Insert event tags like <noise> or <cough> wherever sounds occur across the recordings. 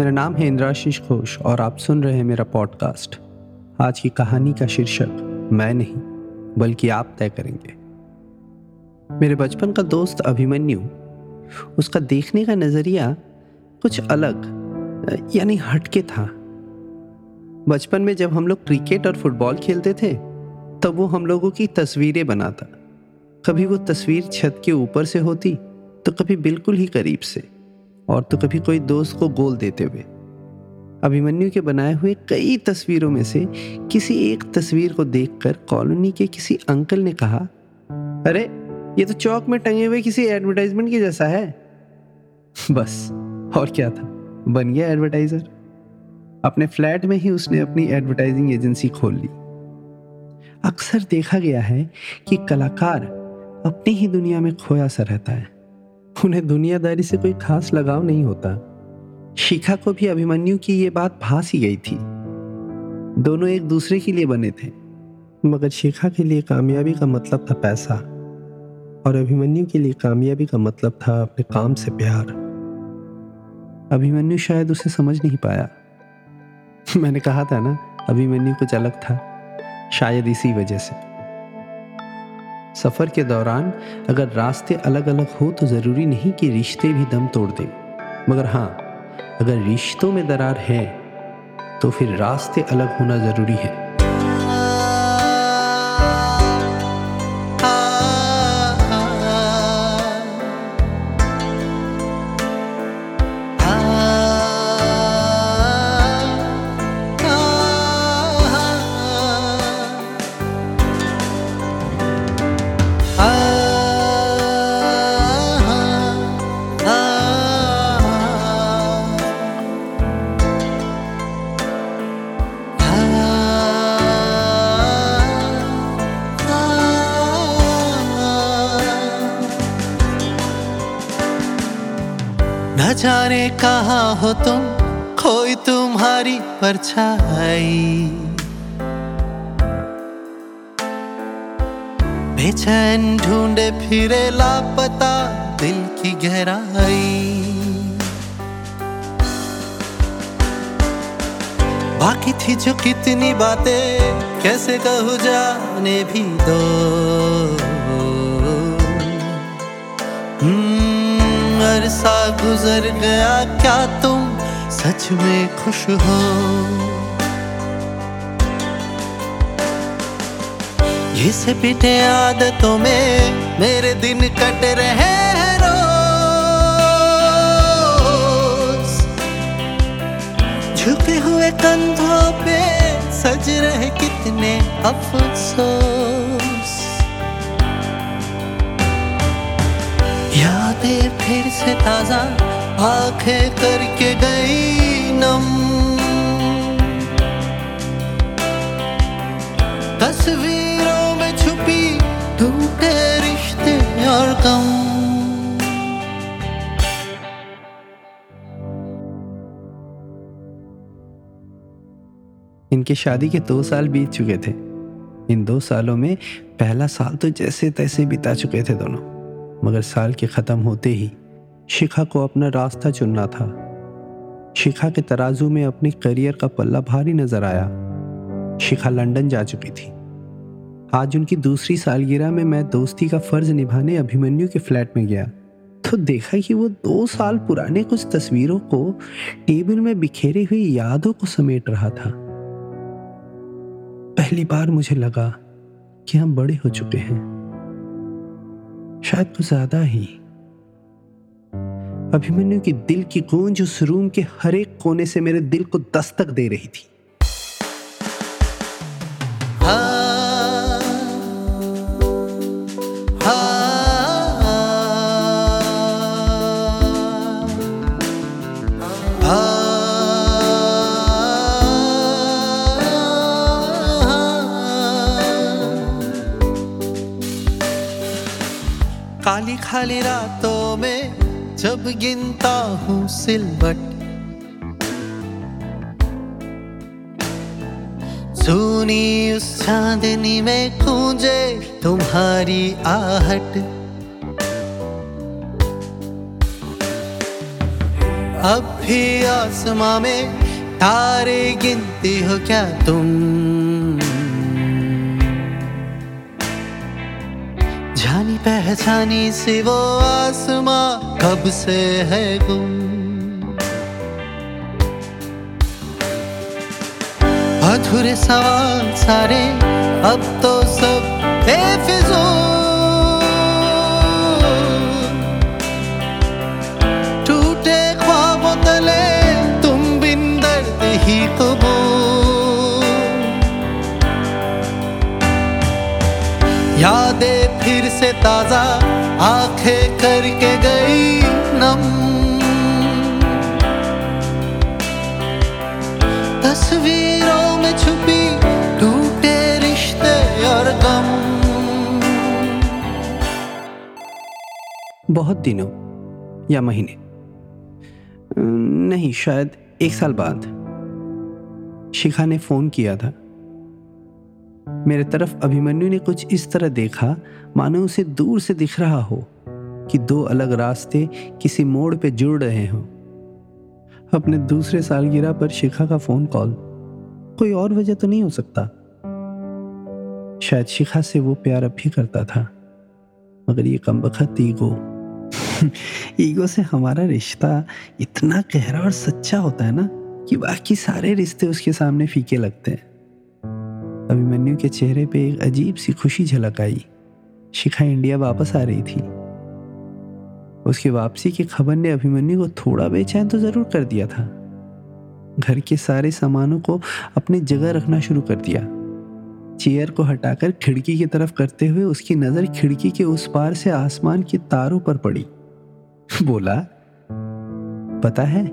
मेरा नाम है इंद्राशीष घोष और आप सुन रहे हैं मेरा पॉडकास्ट आज की कहानी का शीर्षक, मैं नहीं, बल्कि आप तय करेंगे। मेरे बचपन का दोस्त अभिमन्यु, उसका देखने का नज़रिया कुछ अलग, यानी हटके था। बचपन में जब हम लोग क्रिकेट और फुटबॉल खेलते थे, तब वो हम लोगों की तस्वीरें बनाता। कभी वो तस्वीर छत के ऊपर से होती तो कभी बिल्कुल ही करीब से। और तो कभी कोई दोस्त को गोल देते हुए। अभिमन्यु के बनाए हुए कई तस्वीरों में से किसी एक तस्वीर को देखकर कॉलोनी के किसी अंकल ने कहा, अरे, ये तो चौक में टंगे हुए किसी एडवर्टाइजमेंट के जैसा है। बस, और क्या था? बन गया एडवर्टाइजर। अपने फ्लैट में ही उसने अपनी एडवर्टाइजिंग एजेंसी खोल ली। अक्सर देखा गया है कि कलाकार अपनी ही दुनिया में खोया सा रहता है। उन्हें दुनियादारी से कोई खास लगाव नहीं होता। शिखा को भी अभिमन्यु की ये बात भास ही गई थी। दोनों एक दूसरे के लिए बने थे। मगर शिखा के लिए कामयाबी का मतलब था पैसा। और अभिमन्यु के लिए कामयाबी का मतलब था अपने काम से प्यार। अभिमन्यु शायद उसे समझ नहीं पाया। मैंने कहा था ना अभिमन्यु कुछ अलग था। शायद इसी वजह से। सफ़र के दौरान अगर रास्ते अलग अलग हो तो ज़रूरी नहीं कि रिश्ते भी दम तोड़ दें। मगर हाँ अगर रिश्तों में दरार है तो फिर रास्ते अलग होना ज़रूरी है। जाने कहा हो तुम? खोई तुम्हारी परछाई। बेचैन ढूंढे फिरे लापता दिल की गहराई। बाकी थी जो कितनी बातें, कैसे कहू जाने भी दो। हम्म, अरसा गुजर गया क्या तुम सच में खुश हो? घिसे पिटे आदतों में मेरे दिन कट रहे हैं रोज। झुके हुए कंधों पे सज रहे कितने अफसोस। यादें फिर से ताज़ा, आँखें करके गई नम। तस्वीरों में छुपी टूटे रिश्ते और गम। इनकी शादी के दो साल बीत चुके थे। इन दो सालों में पहला साल तो जैसे तैसे बिता चुके थे दोनों। मगर साल के ख़त्म होते ही शिखा को अपना रास्ता चुनना था। शिखा के तराजू में अपने करियर का पल्ला भारी नज़र आया। शिखा लंदन जा चुकी थी। आज उनकी दूसरी सालगिरह में मैं दोस्ती का फ़र्ज़ निभाने अभिमन्यु के फ्लैट में गया। तो देखा कि वो दो साल पुराने कुछ तस्वीरों को टेबल में बिखेरी हुई यादों को समेट रहा था। पहली बार मुझे लगा कि हम बड़े हो चुके हैं। शायद कुछ ज़्यादा ही। अभिमन्यु के दिल की गूंज उस रूम के हर एक कोने से मेरे दिल को दस्तक दे रही थी। खाली रातों में जब गिनता हूँ सिलवट। सुनी उस चांदनी में गूंजे तुम्हारी आहट। अब भी आसमां में तारे गिनती हो क्या तुम? पहचानी सी वो आसमां कब से है गुम। अधूरे सवाल सारे, अब तो सब बेफिजूल। से ताज़ा आँखें करके गई नम। तस्वीरों में छुपी टूटे रिश्ते और गम। बहुत दिनों या महीने नहीं, शायद एक साल बाद शिखा ने फ़ोन किया था। मेरे तरफ़ अभिमन्यु ने कुछ इस तरह देखा, मानो उसे दूर से दिख रहा हो कि दो अलग रास्ते किसी मोड़ पे जुड़ रहे हों। अपने दूसरे सालगिरह पर शिखा का फ़ोन कॉल। कोई और वजह तो नहीं हो सकता। शायद शिखा से वो प्यार अब भी करता था। मगर ये कम बखत ईगो। <laughs> ईगो से हमारा रिश्ता इतना गहरा और सच्चा होता है ना कि बाकी सारे रिश्ते उसके सामने फीके लगते हैं। अभिमन्यु के चेहरे पे एक अजीब सी खुशी झलक आई। शिखा इंडिया वापस आ रही थी। उसकी वापसी की खबर ने अभिमन्यु को थोड़ा बेचैन तो ज़रूर कर दिया था। घर के सारे सामानों को अपनी जगह रखना शुरू कर दिया। चेयर को हटाकर खिड़की की तरफ़ करते हुए उसकी नज़र खिड़की के उस पार से आसमान के तारों पर पड़ी। बोला, पता है,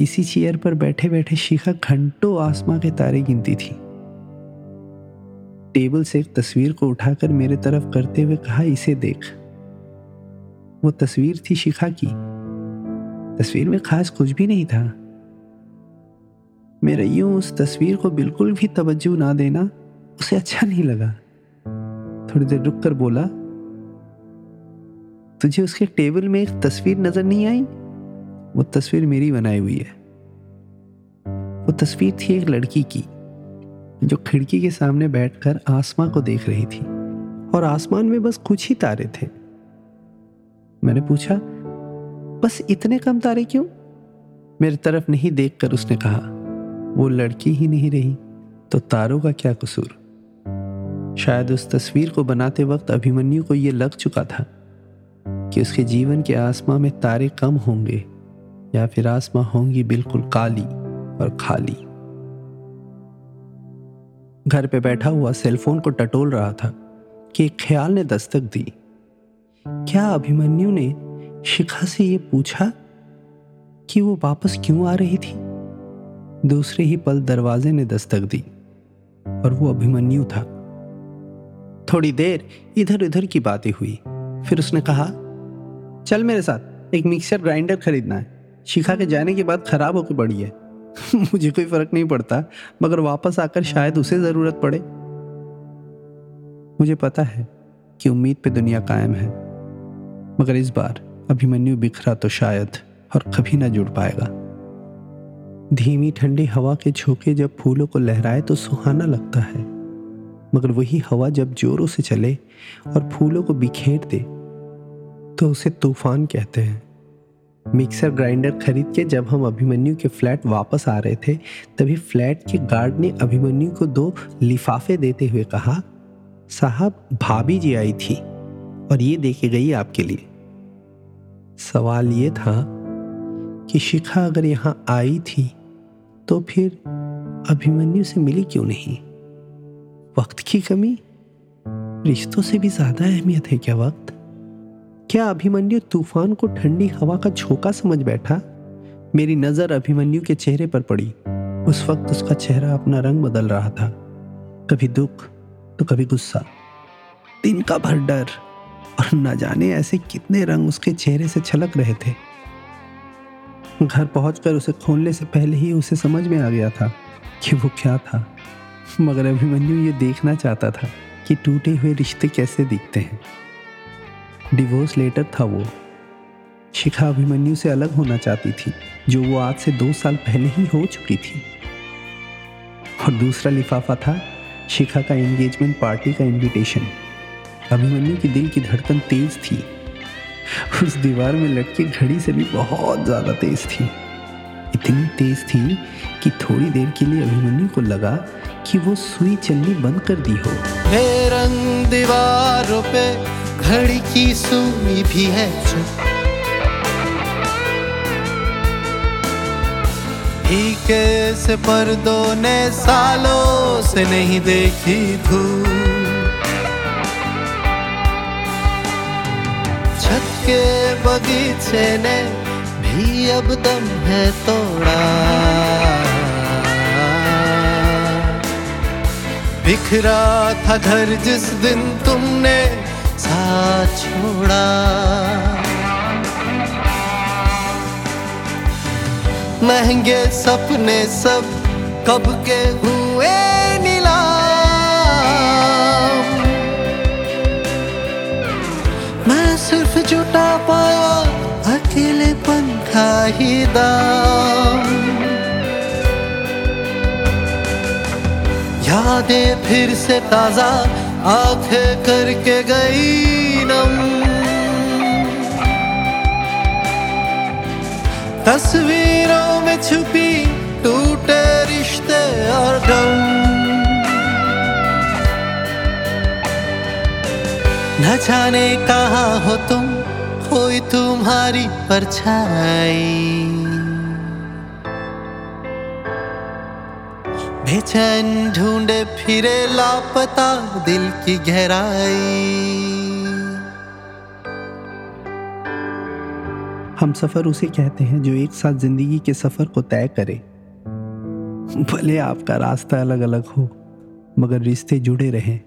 इसी चेयर पर बैठे बैठे शिखा घंटों आसमां के तारे गिनती थी। टेबल से एक तस्वीर को उठाकर मेरे तरफ़ करते हुए कहा, इसे देख। वो तस्वीर थी शिखा की। तस्वीर में खास कुछ भी नहीं था। मेरा यूँ उस तस्वीर को बिल्कुल भी तवज्जो ना देना उसे अच्छा नहीं लगा। थोड़ी देर रुक कर बोला, तुझे उसके टेबल में एक तस्वीर नज़र नहीं आई? वो तस्वीर मेरी बनाई हुई है। वो तस्वीर थी एक लड़की की। जो खिड़की के सामने बैठकर आसमां को देख रही थी। और आसमान में बस कुछ ही तारे थे। मैंने पूछा, बस इतने कम तारे क्यों? मेरी तरफ़ नहीं देखकर उसने कहा, वो लड़की ही नहीं रही तो तारों का क्या कसूर? शायद उस तस्वीर को बनाते वक्त अभिमन्यु को यह लग चुका था कि उसके जीवन के आसमां में तारे कम होंगे या फिर आसमां होंगी बिल्कुल काली और खाली। घर पे बैठा हुआ सेलफोन को टटोल रहा था कि एक ख्याल ने दस्तक दी। क्या अभिमन्यु ने शिखा से ये पूछा कि वो वापस क्यों आ रही थी? दूसरे ही पल दरवाजे ने दस्तक दी और वो अभिमन्यु था। थोड़ी देर इधर उधर की बातें हुई। फिर उसने कहा, चल मेरे साथ, एक मिक्सर ग्राइंडर खरीदना है। शिखा के जाने के बाद खराब होकर पड़ी है। <laughs> मुझे कोई फ़र्क नहीं पड़ता, मगर वापस आकर शायद उसे ज़रूरत पड़े। मुझे पता है कि उम्मीद पे दुनिया कायम है, मगर इस बार अभिमन्यु बिखरा तो शायद और कभी ना जुड़ पाएगा। धीमी ठंडी हवा के झोंके जब फूलों को लहराए तो सुहाना लगता है, मगर वही हवा जब जोरों से चले और फूलों को बिखेर दे तो उसे तूफ़ान कहते हैं। मिक्सर ग्राइंडर खरीद के जब हम अभिमन्यु के फ्लैट वापस आ रहे थे, तभी फ्लैट के गार्ड ने अभिमन्यु को दो लिफाफे देते हुए कहा, साहब, भाभी जी आई थी और ये देके गई आपके लिए। सवाल ये था कि शिखा अगर यहाँ आई थी तो फिर अभिमन्यु से मिली क्यों नहीं? वक्त की कमी? रिश्तों से भी ज़्यादा अहमियत है क्या वक्त? क्या अभिमन्यु तूफ़ान को ठंडी हवा का झोंका समझ बैठा? मेरी नज़र अभिमन्यु के चेहरे पर पड़ी। उस वक्त उसका चेहरा अपना रंग बदल रहा था। कभी दुख तो कभी गुस्सा। दिन का भर डर, और न जाने ऐसे कितने रंग उसके चेहरे से छलक रहे थे। घर पहुंचकर उसे खोलने से पहले ही उसे समझ में आ गया था कि वो क्या था। मगर अभिमन्यु ये देखना चाहता था कि टूटे हुए रिश्ते कैसे दिखते हैं। डिवोर्स लेटर था वो। शिखा अभिमन्यु से अलग होना चाहती थी, जो वो आज से दो साल पहले ही हो चुकी थी। और दूसरा लिफाफा था, शिखा का एंगेजमेंट पार्टी का इनविटेशन अभिमन्यु की दिल की धड़कन तेज थी। उस दीवार में लटकी घड़ी से भी बहुत ज़्यादा तेज थी। इतनी तेज थी कि थोड़ी देर के लिए अभिमन्यु को लगा कि वो सुई चलनी बंद कर दी हो। दीवारों पे घड़ी की सुई भी है फीके से पर्दों ने सालों से नहीं देखी धूप छत के बगीचे ने भी अब दम है तोड़ा। बिखरा था घर जिस दिन तुमने छोड़ा। महँगे सपने सब कब के हुए नीलाम। मैं सिर्फ़ जुटा पाया अकेले पंखा ही दाम। यादें फिर से ताज़ा आँखें करके गई नम। तस्वीरों में छुपी टूटे रिश्ते और गम। न जाने कहा हो तुम, कोई तुम्हारी परछाई। बेचैन ढूंढे फिरे लापता दिल की गहराई। हम सफ़र उसे कहते हैं जो एक साथ ज़िंदगी के सफ़र को तय करे। भले आपका रास्ता अलग अलग हो, मगर रिश्ते जुड़े रहें।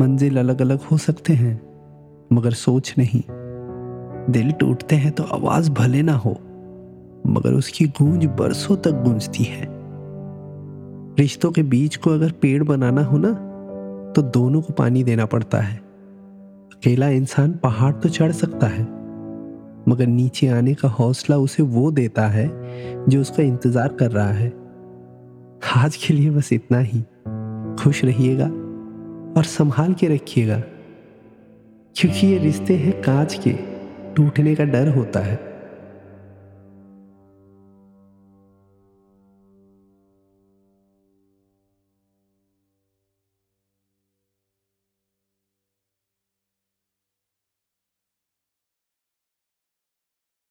मंजिल अलग अलग हो सकते हैं, मगर सोच नहीं। दिल टूटते हैं तो आवाज़ भले ना हो, मगर उसकी गूंज बरसों तक गूंजती है। रिश्तों के बीच को अगर पेड़ बनाना हो ना तो दोनों को पानी देना पड़ता है। अकेला इंसान पहाड़ तो चढ़ सकता है, मगर नीचे आने का हौसला उसे वो देता है, जो उसका इंतज़ार कर रहा है। आज के लिए बस इतना ही। खुश रहिएगा और संभाल के रखिएगा, क्योंकि ये रिश्ते हैं कांच के, टूटने का डर होता है।